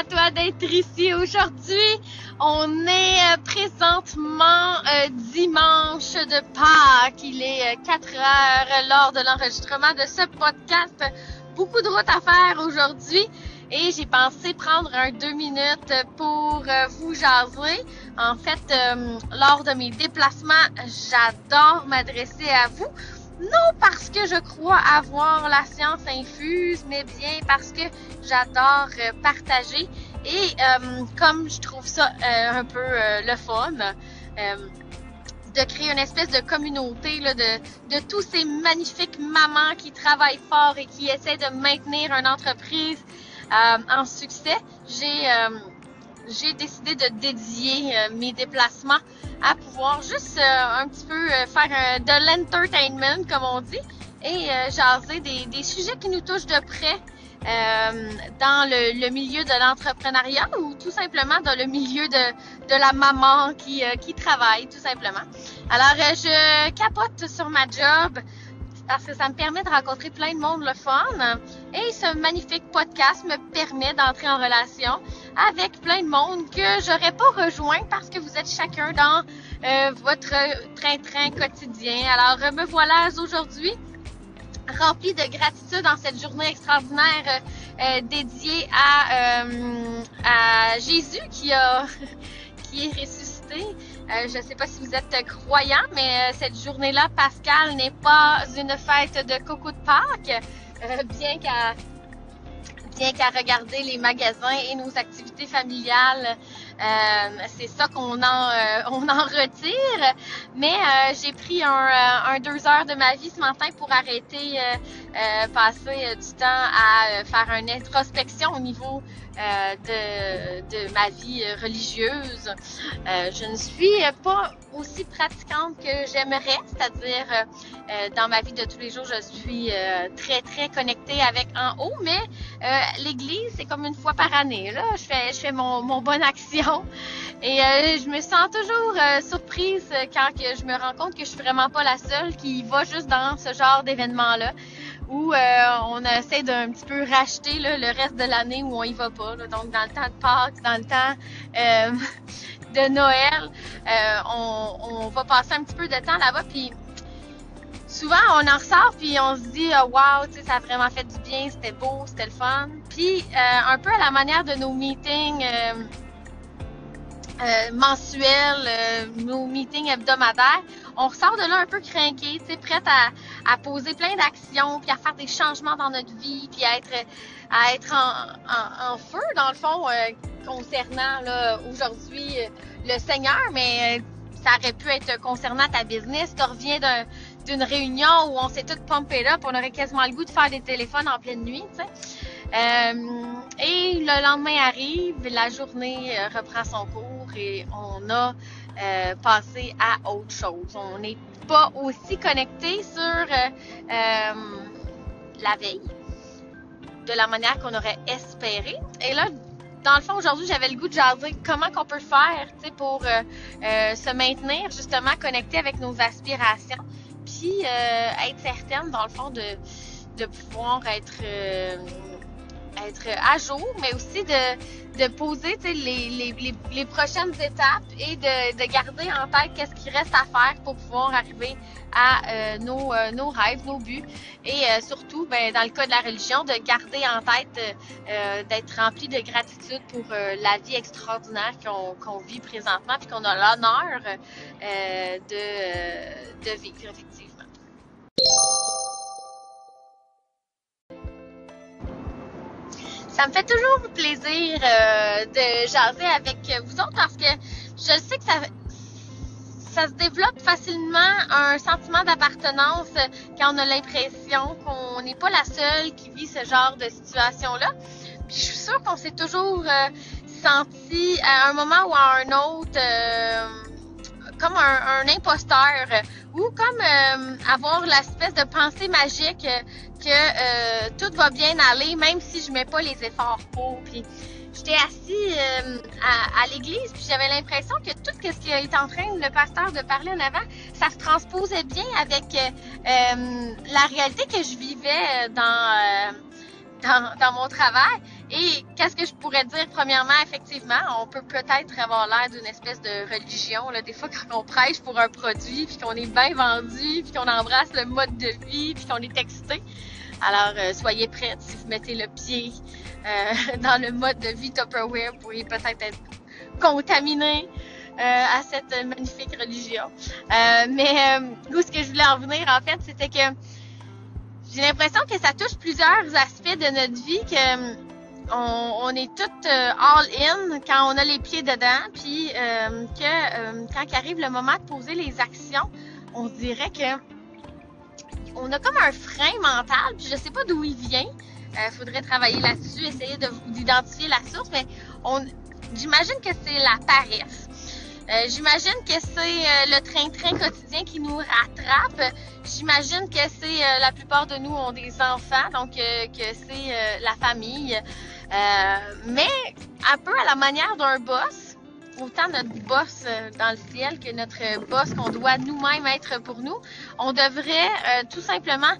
à toi d'être ici aujourd'hui. On est euh, présentement euh, dimanche de Pâques. Il est 4 euh, heures lors de l'enregistrement de ce podcast. Beaucoup de route à faire aujourd'hui et j'ai pensé prendre un deux minutes pour vous jaser. En fait, lors de mes déplacements, j'adore m'adresser à vous non parce que je crois avoir la science infuse, mais bien parce que j'adore euh, partager et euh, comme je trouve ça euh, un peu le fun, de créer une espèce de communauté là, de, de tous ces magnifiques mamans qui travaillent fort et qui essaient de maintenir une entreprise en succès. J'ai j'ai décidé de dédier mes déplacements à pouvoir juste euh, un petit peu euh, faire de l'entertainment, comme on dit, et euh, jaser des, des, sujets qui nous touchent de près dans le, le, milieu de l'entrepreneuriat ou tout simplement dans le milieu de, de la maman qui, qui travaille, tout simplement. Alors, je capote sur ma job parce que ça me permet de rencontrer plein de monde le fun. Et ce magnifique podcast me permet d'entrer en relation avec plein de monde que j'aurais pas rejoint parce que vous êtes chacun dans euh, votre train-train quotidien. Alors, me voilà aujourd'hui rempli de gratitude dans cette journée extraordinaire euh, euh, dédiée à, à Jésus qui a qui est ressuscité. Euh, je ne sais pas si vous êtes croyant, mais euh, cette journée-là, Pascal n'est pas une fête de coco de Pâques, euh, bien qu'à bien qu'à regarder les magasins et nos activités familiales, c'est ça qu'on en on en retire. Mais j'ai pris un, un, deux heures de ma vie ce matin pour arrêter, passer du temps à faire une introspection au niveau euh, de, de, ma vie religieuse. Euh, je ne suis pas aussi pratiquante que j'aimerais, c'est-à-dire euh, dans ma vie de tous les jours, je suis très très connectée avec en haut, mais l'Église c'est comme une fois par année. Là, je fais je fais mon, mon bonne action et je me sens toujours surprise quand que je me rends compte que je suis vraiment pas la seule qui va juste dans ce genre d'événement là où euh, on essaie d'un petit peu racheter le reste de l'année où on y va pas. Donc dans le temps de Pâques, dans le temps euh, de Noël, euh, on, va passer un petit peu de temps là-bas. Puis souvent on en ressort puis on se dit oh, wow, ça a vraiment fait du bien, c'était beau, c'était le fun. Puis un peu à la manière de nos meetings. Mensuels, nos meetings hebdomadaires, on ressort de là un peu craqué, prête à, à poser plein d'actions, puis à faire des changements dans notre vie, puis à être, à être en, en, feu, dans le fond, euh, concernant là, aujourd'hui euh, le Seigneur, mais euh, ça aurait pu être concernant ta business. Tu reviens d'une réunion où on s'est toutes pompé là, on aurait quasiment le goût de faire des téléphones en pleine nuit, tu sais. et le lendemain arrive, la journée reprend son cours et on a euh, passer à autre chose. On n'est pas aussi connecté sur euh, euh, la veille de la manière qu'on aurait espéré. Et là, dans le fond, aujourd'hui, j'avais le goût de jaser comment qu'on peut faire pour se maintenir justement connecté avec nos aspirations, puis être certaine, dans le fond, de pouvoir être être à jour, mais aussi de, de poser les, les, les, les, prochaines étapes et de, de garder en tête qu'est-ce qui reste à faire pour pouvoir arriver à euh, nos, euh, nos rêves, nos buts. Et euh, surtout, ben, dans le cas de la religion, de garder en tête d'être rempli de gratitude pour la vie extraordinaire qu'on vit présentement, puis qu'on a l'honneur de, de vivre. Ça me fait toujours plaisir euh, de jaser avec vous autres parce que je sais que ça, ça se développe facilement un sentiment d'appartenance quand on a l'impression qu'on n'est pas la seule qui vit ce genre de situation-là. Puis je suis sûre qu'on s'est toujours euh, senti à un moment ou à un autre euh, comme un, imposteur ou comme euh, avoir l'espèce de pensée magique que euh, tout va bien aller, même si je mets pas les efforts pour. Puis j'étais assis euh, à, à l'église, puis j'avais l'impression que tout ce qui est en train le pasteur de parler en avant, ça se transposait bien avec la réalité que je vivais dans, dans, dans mon travail. Et qu'est-ce que je pourrais dire? Premièrement, effectivement, on peut peut-être avoir l'air d'une espèce de religion. Là. Des fois, quand on prêche pour un produit, puis qu'on est bien vendu, puis qu'on embrasse le mode de vie, puis qu'on est excité. Alors, euh, soyez prêts. Si vous mettez le pied euh, dans le mode de vie Tupperware, vous pourriez peut-être être contaminé euh, à cette magnifique religion. mais où ce que je voulais en venir, en fait, c'était que j'ai l'impression que ça touche plusieurs aspects de notre vie, que on, est toutes euh, all in quand on a les pieds dedans, puis euh, que euh, quand arrive le moment de poser les actions, on dirait que on a comme un frein mental, puis je sais pas d'où il vient. Il faudrait travailler là-dessus, essayer de d'identifier la source, mais j'imagine que c'est la paresse. J'imagine que c'est le train-train quotidien qui nous rattrape. J'imagine que c'est la plupart de nous ont des enfants, donc que c'est la famille. Euh, mais un peu à la manière d'un boss, autant notre boss euh, dans le ciel que notre boss qu'on doit nous-mêmes être pour nous, on devrait euh, tout simplement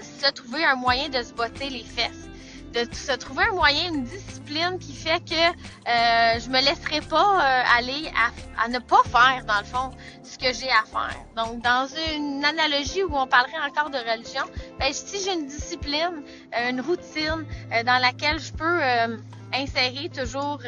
se trouver un moyen de se botter les fesses de se trouver un moyen, une discipline qui fait que euh, je me laisserai pas euh, aller à, ne pas faire, dans le fond, ce que j'ai à faire. Donc, dans une analogie où on parlerait encore de religion, ben, si j'ai une discipline, euh, une routine dans laquelle je peux insérer toujours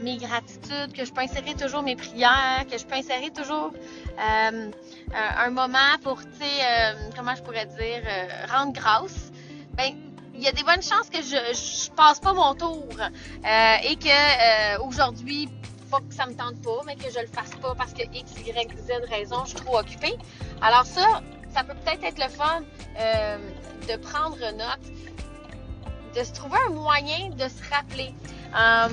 mes gratitudes, que je peux insérer toujours mes prières, que je peux insérer toujours un moment pour, tu sais, comment je pourrais dire, rendre grâce, ben il y a des bonnes chances que je, je passe pas mon tour euh, et que euh, aujourd'hui, pas que ça me tente pas, mais que je le fasse pas parce que X, Y, Z raison, je suis trop occupée. Alors ça, ça peut peut-être être le fun euh, de prendre note, de se trouver un moyen de se rappeler. Euh,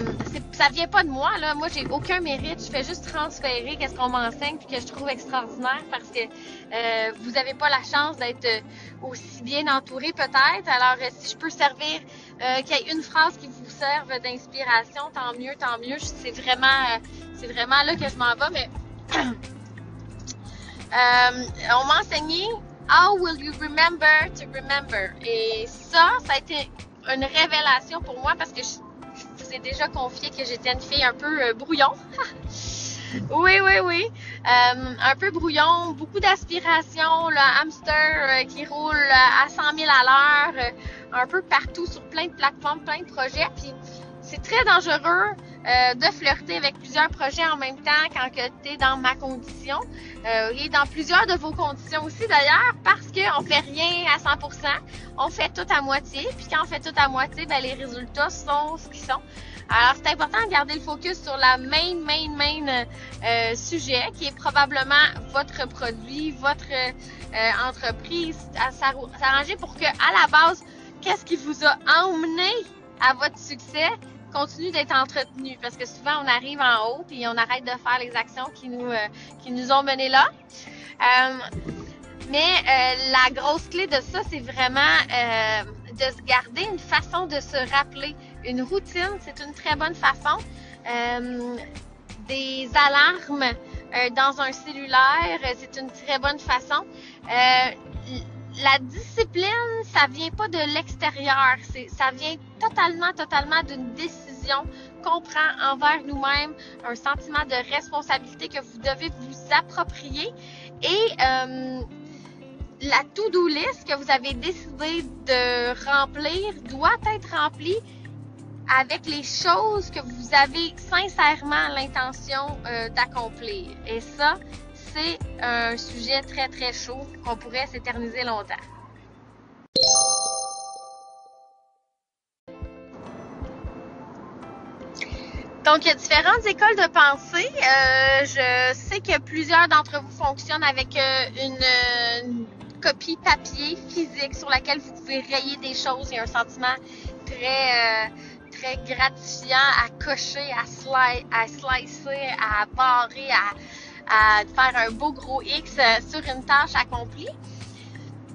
ça vient pas de moi là. Moi, j'ai aucun mérite. Je fais juste transférer qu'est-ce qu'on m'enseigne puis que je trouve extraordinaire parce que euh, vous avez pas la chance d'être euh, aussi bien entouré peut-être. Alors, euh, si je peux servir euh, qu'il y ait une phrase qui vous serve d'inspiration, tant mieux, tant mieux. C'est vraiment, c'est vraiment là que je m'en vais. Mais on m'a enseigné How will you remember to remember? Et ça, ça a été une révélation pour moi parce que je vous ai déjà confié que j'étais une fille un peu euh, brouillon. oui, oui, oui. Euh, un peu brouillon, beaucoup d'aspiration, le hamster euh, qui roule à 100 000 à l'heure, un peu partout sur plein de plateformes, plein de projets. Puis c'est très dangereux euh, de flirter avec plusieurs projets en même temps quand tu es dans ma condition euh, et dans plusieurs de vos conditions aussi d'ailleurs parce qu'on fait rien à 100%, on fait tout à moitié. Puis quand on fait tout à moitié, ben, les résultats sont ce qu'ils sont. Alors c'est important de garder le focus sur la main, main, main euh, sujet qui est probablement votre produit, votre entreprise, à s'arranger pour que à la base, qu'est-ce qui vous a emmené à votre succès? Continue d'être entretenu parce que souvent on arrive en haut puis on arrête de faire les actions qui nous euh, qui nous ont mené là. Euh, mais euh, la grosse clé de ça, c'est vraiment de se garder une façon de se rappeler. Une routine, c'est une très bonne façon. des alarmes dans un cellulaire, c'est une très bonne façon la discipline, ça vient pas de l'extérieur, ça vient totalement, totalement d'une décision qu'on prend envers nous-mêmes, un sentiment de responsabilité que vous devez vous approprier et euh, la to-do list que vous avez décidé de remplir doit être remplie avec les choses que vous avez sincèrement l'intention euh, d'accomplir. Et ça, un sujet très très chaud qu'on pourrait s'éterniser longtemps. Donc, il y a différentes écoles de pensée. Euh, je sais que plusieurs d'entre vous fonctionnent avec euh, une, copie papier physique sur laquelle vous pouvez rayer des choses. Il y a un sentiment très, euh, très gratifiant à cocher, à, à slicer, à barrer, à, à faire un beau gros X euh, sur une tâche accomplie.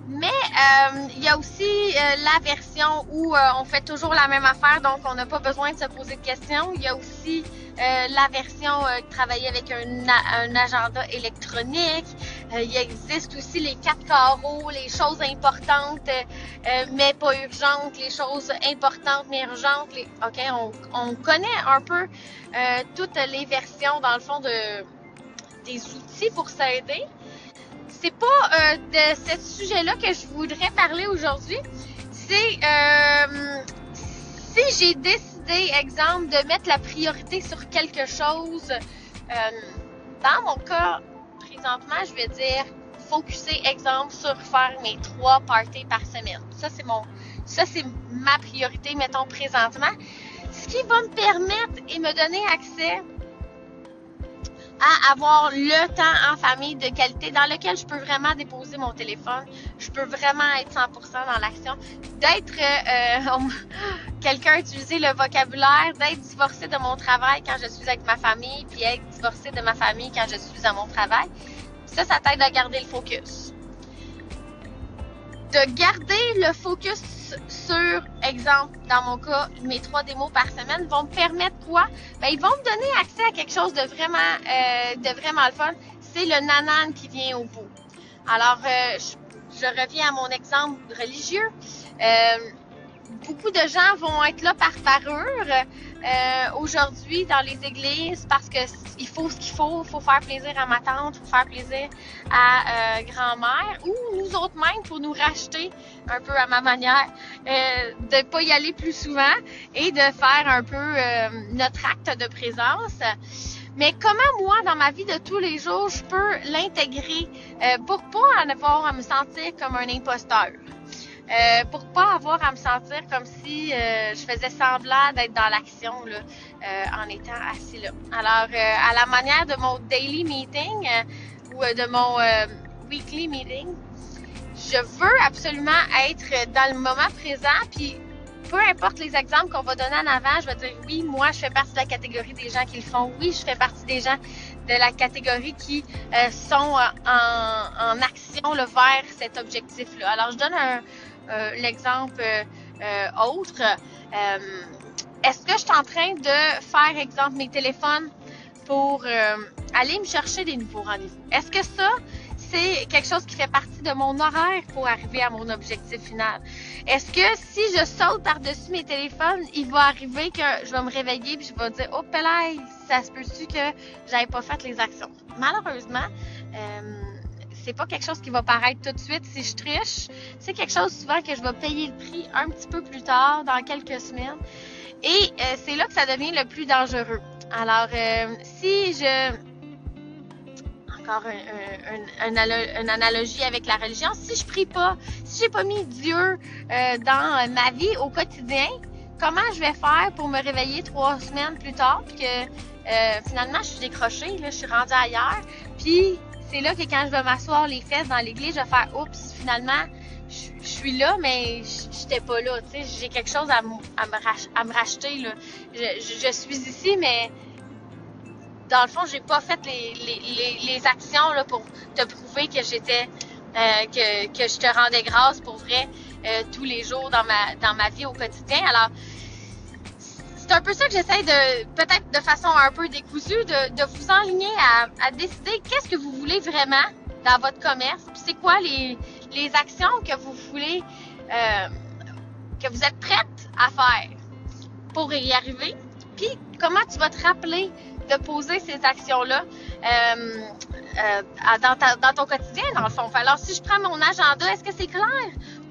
Mais euh, il y a aussi euh, la version où on fait toujours la même affaire, donc on n'a pas besoin de se poser de questions. Il y a aussi la version travailler avec un, agenda électronique. Euh, il existe aussi les quatre carreaux, les choses importantes euh, mais pas urgentes, les choses importantes mais urgentes. Les... Ok, on, on, connaît un peu toutes les versions dans le fond de des outils pour s'aider. C'est pas de ce sujet-là que je voudrais parler aujourd'hui. C'est si j'ai décidé, exemple, de mettre la priorité sur quelque chose, euh, dans mon cas, présentement, je vais dire focuser, exemple, sur faire mes trois parties par semaine. Ça, c'est mon, ça, c'est ma priorité, mettons, présentement. Ce qui va me permettre et me donner accès à avoir le temps en famille de qualité dans lequel je peux vraiment déposer mon téléphone, je peux vraiment être 100% dans l'action, d'être euh, quelqu'un utiliser le vocabulaire, d'être divorcé de mon travail quand je suis avec ma famille, puis être divorcé de ma famille quand je suis à mon travail. Ça, ça t'aide à garder le focus. De garder le focus sur, exemple, dans mon cas, mes trois démos par semaine vont me permettre quoi? Ben, ils vont me donner accès à quelque chose de vraiment, euh, de vraiment le fun. C'est le nanan qui vient au bout. Alors, euh, je, reviens à mon exemple religieux. Euh, beaucoup de gens vont être là par parure euh, aujourd'hui dans les églises parce que il faut ce qu'il faut, il faut faire plaisir à ma tante, faut faire plaisir à euh, grand-mère ou nous autres mêmes pour nous racheter un peu à ma manière, euh, de pas y aller plus souvent et de faire un peu euh, notre acte de présence. Mais comment moi, dans ma vie de tous les jours, je peux l'intégrer? Euh, pour pas avoir à me sentir comme un imposteur? Euh, pour pas avoir à me sentir comme si euh, je faisais semblant d'être dans l'action là, euh, en étant assis là. Alors, euh, à la manière de mon daily meeting ou de mon weekly meeting, je veux absolument être dans le moment présent, puis peu importe les exemples qu'on va donner en avant, je vais dire oui, moi, je fais partie de la catégorie des gens qui le font. Oui, je fais partie des gens de la catégorie qui sont en, en action là, vers cet objectif-là. Alors, je donne un, euh, l'exemple euh, euh, autre. Est-ce que je suis en train de faire, exemple, mes téléphones pour aller me chercher des nouveaux rendez-vous? Est-ce que ça, c'est quelque chose qui fait partie de mon horaire pour arriver à mon objectif final? Est-ce que si je saute par-dessus mes téléphones, il va arriver que je vais me réveiller et je vais dire Oh, Pelay, ça se peut-tu que j'avais pas fait les actions? Malheureusement, euh, c'est pas quelque chose qui va paraître tout de suite si je triche. C'est quelque chose souvent que je vais payer le prix un petit peu plus tard, dans quelques semaines. Et euh, c'est là que ça devient le plus dangereux. Alors, euh, si je... Encore une analogie avec la religion. Si je prie pas, si j'ai pas mis Dieu euh, dans ma vie au quotidien, comment je vais faire pour me réveiller trois semaines plus tard, puis que finalement je suis décrochée, là, je suis rendue ailleurs, puis c'est là que quand je vais m'asseoir les fesses dans l'église, je vais faire oups, finalement, je, suis là, mais j'étais pas là. J'ai quelque chose à, me racheter. Là. Je, suis ici, mais dans le fond, j'ai pas fait les, actions là, pour te prouver que j'étais euh, que, que je te rendais grâce pour vrai euh, tous les jours dans ma dans ma vie au quotidien. Alors, c'est un peu ça que j'essaie de, peut-être de façon un peu décousue, de, de vous enligner à, à décider qu'est-ce que vous voulez vraiment dans votre commerce, puis c'est quoi les, les actions que vous voulez, euh, que vous êtes prête à faire pour y arriver, puis comment tu vas te rappeler de poser ces actions-là euh, euh, dans, dans ton quotidien, dans le fond. Alors, si je prends mon agenda, est-ce que c'est clair?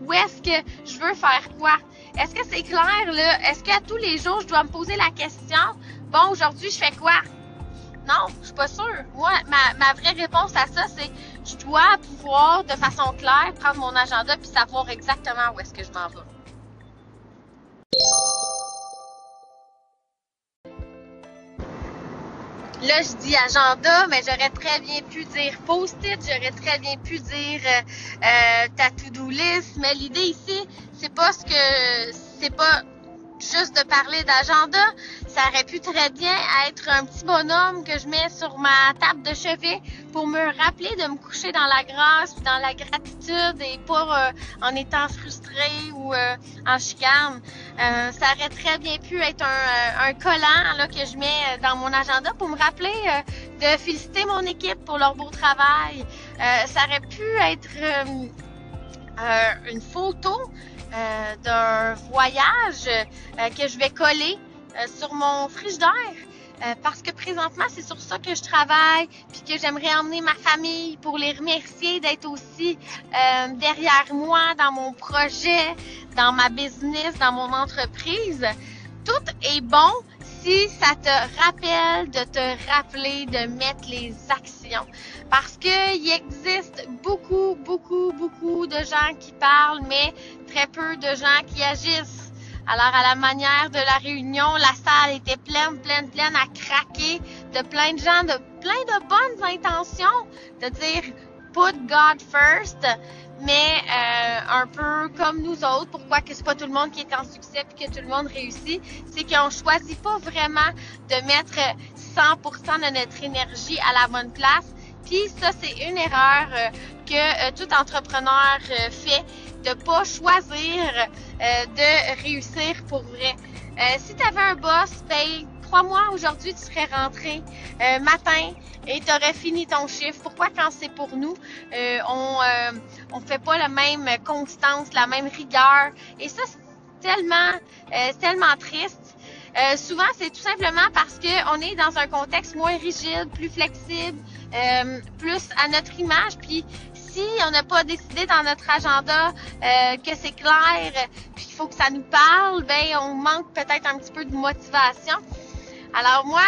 Où est-ce que je veux faire quoi? Est-ce que c'est clair, là? Est-ce qu'à tous les jours, je dois me poser la question, bon, aujourd'hui, je fais quoi? Non, je suis pas sûre. Moi, ma, ma vraie réponse à ça, c'est je dois pouvoir, de façon claire, prendre mon agenda puis savoir exactement où est-ce que je m'en vais. Là, je dis agenda, mais j'aurais très bien pu dire post-it, j'aurais très bien pu dire euh, euh ta to-do mais l'idée ici, c'est pas ce que c'est pas juste de parler d'agenda. Ça aurait pu très bien être un petit bonhomme que je mets sur ma table de chevet pour me rappeler de me coucher dans la grâce, dans la gratitude et pas euh, en étant frustré ou euh, en chicane. Euh, ça aurait très bien pu être un, un, collant là, que je mets dans mon agenda pour me rappeler de féliciter mon équipe pour leur beau travail. ça aurait pu être une photo euh, d'un voyage euh, que je vais coller euh, sur mon frigidaire. parce que présentement, c'est sur ça que je travaille, puis que j'aimerais emmener ma famille pour les remercier d'être aussi derrière moi dans mon projet, dans ma business, dans mon entreprise. Tout est bon si ça te rappelle de te rappeler de mettre les actions. Parce qu'il existe beaucoup, beaucoup, beaucoup de gens qui parlent, mais très peu de gens qui agissent. Alors, à la manière de la réunion, la salle était pleine, pleine, pleine à craquer de plein de gens, de plein de bonnes intentions, de dire put God first, mais euh, un peu comme nous autres, pourquoi que c'est pas tout le monde qui est en succès puis que tout le monde réussit, c'est qu'on choisit pas vraiment de mettre 100% de notre énergie à la bonne place. Puis ça, c'est une erreur euh, que euh, tout entrepreneur fait, de pas choisir de réussir pour vrai. si tu avais un boss, ben crois-moi, aujourd'hui, tu serais rentré euh, matin et tu aurais fini ton chiffre. Pourquoi quand c'est pour nous, euh, on euh, on fait pas la même constance, la même rigueur? Et ça, c'est tellement, euh, tellement triste. souvent, c'est tout simplement parce qu'on est dans un contexte moins rigide, plus flexible, plus à notre image. Puis si on n'a pas décidé dans notre agenda que c'est clair, puis qu'il faut que ça nous parle, ben on manque peut-être un petit peu de motivation. Alors moi,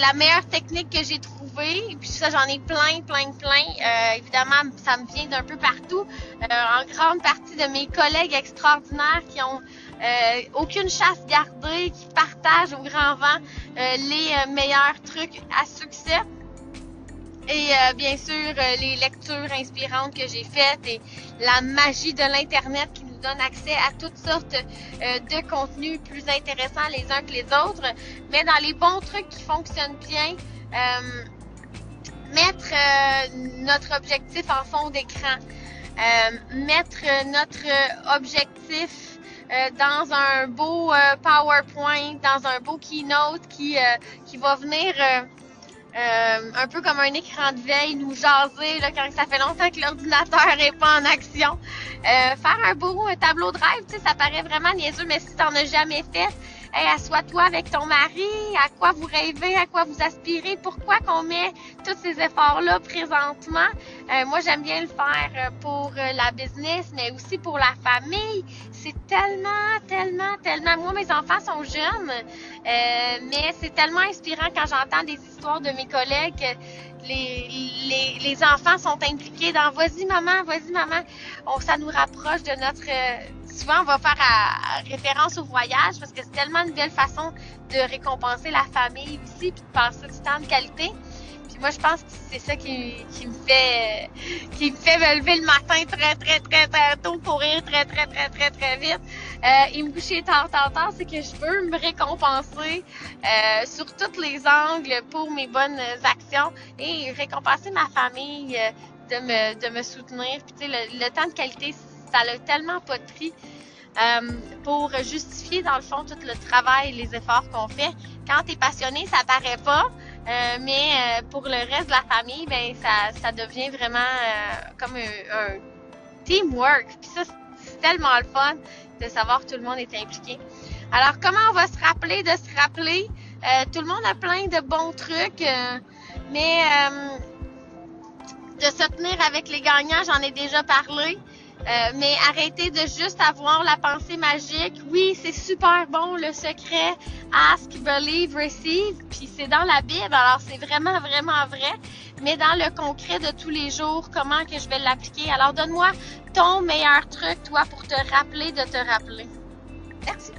la meilleure technique que j'ai trouvée, puis ça j'en ai plein, plein, plein, euh, évidemment ça me vient d'un peu partout, euh, en grande partie de mes collègues extraordinaires qui ont euh, aucune chasse gardée, qui partagent au grand vent les meilleurs trucs à succès. Et bien sûr, les lectures inspirantes que j'ai faites et la magie de l'Internet qui donne accès à toutes sortes euh, de contenus plus intéressants les uns que les autres, mais dans les bons trucs qui fonctionnent bien, euh, mettre euh, notre objectif en fond d'écran, mettre notre objectif dans un beau PowerPoint, dans un beau keynote qui, qui va venir euh, un peu comme un écran de veille, nous jaser là, quand ça fait longtemps que l'ordinateur est pas en action. Euh, faire un beau tableau de rêve, tu ça paraît vraiment niaiseux, mais si t'en as jamais fait, hey, assois-toi avec ton mari, à quoi vous rêvez, à quoi vous aspirez, pourquoi qu'on met tous ces efforts-là présentement? Euh, moi, j'aime bien le faire pour la business, mais aussi pour la famille. C'est tellement, tellement, tellement. Moi, mes enfants sont jeunes, mais c'est tellement inspirant quand j'entends des de mes collègues. Les, les, les enfants sont impliqués dans vas-y maman, vas-y maman. On, ça nous rapproche de notre. Souvent, on va faire référence au voyage parce que c'est tellement une belle façon de récompenser la famille aussi, puis de passer du temps de qualité moi, je pense que c'est ça qui, me fait qui me fait me lever le matin très, très, très, très tôt, courir très, très, très, très, très vite. Euh, et me coucher tard, tard, tard, c'est que je veux me récompenser euh, sur tous les angles pour mes bonnes actions et récompenser ma famille euh, de me, de me soutenir. Puis, tu sais, le, le, temps de qualité, ça n'a tellement pas de prix. Euh, pour justifier dans le fond tout le travail, les efforts qu'on fait. Quand tu es passionné, ça paraît pas, euh, mais euh, pour le reste de la famille, ben ça, ça devient vraiment comme un, teamwork. Puis ça, c'est tellement le fun de savoir que tout le monde est impliqué. Alors, comment on va se rappeler de se rappeler? tout le monde a plein de bons trucs, mais de se tenir avec les gagnants, j'en ai déjà parlé. Euh, mais arrêtez de juste avoir la pensée magique. Oui, c'est super bon le secret. Ask, believe, receive. Puis c'est dans la Bible, alors c'est vraiment, vraiment vrai. Mais dans le concret de tous les jours, comment que je vais l'appliquer? Alors donne-moi ton meilleur truc, toi, pour te rappeler de te rappeler. Merci.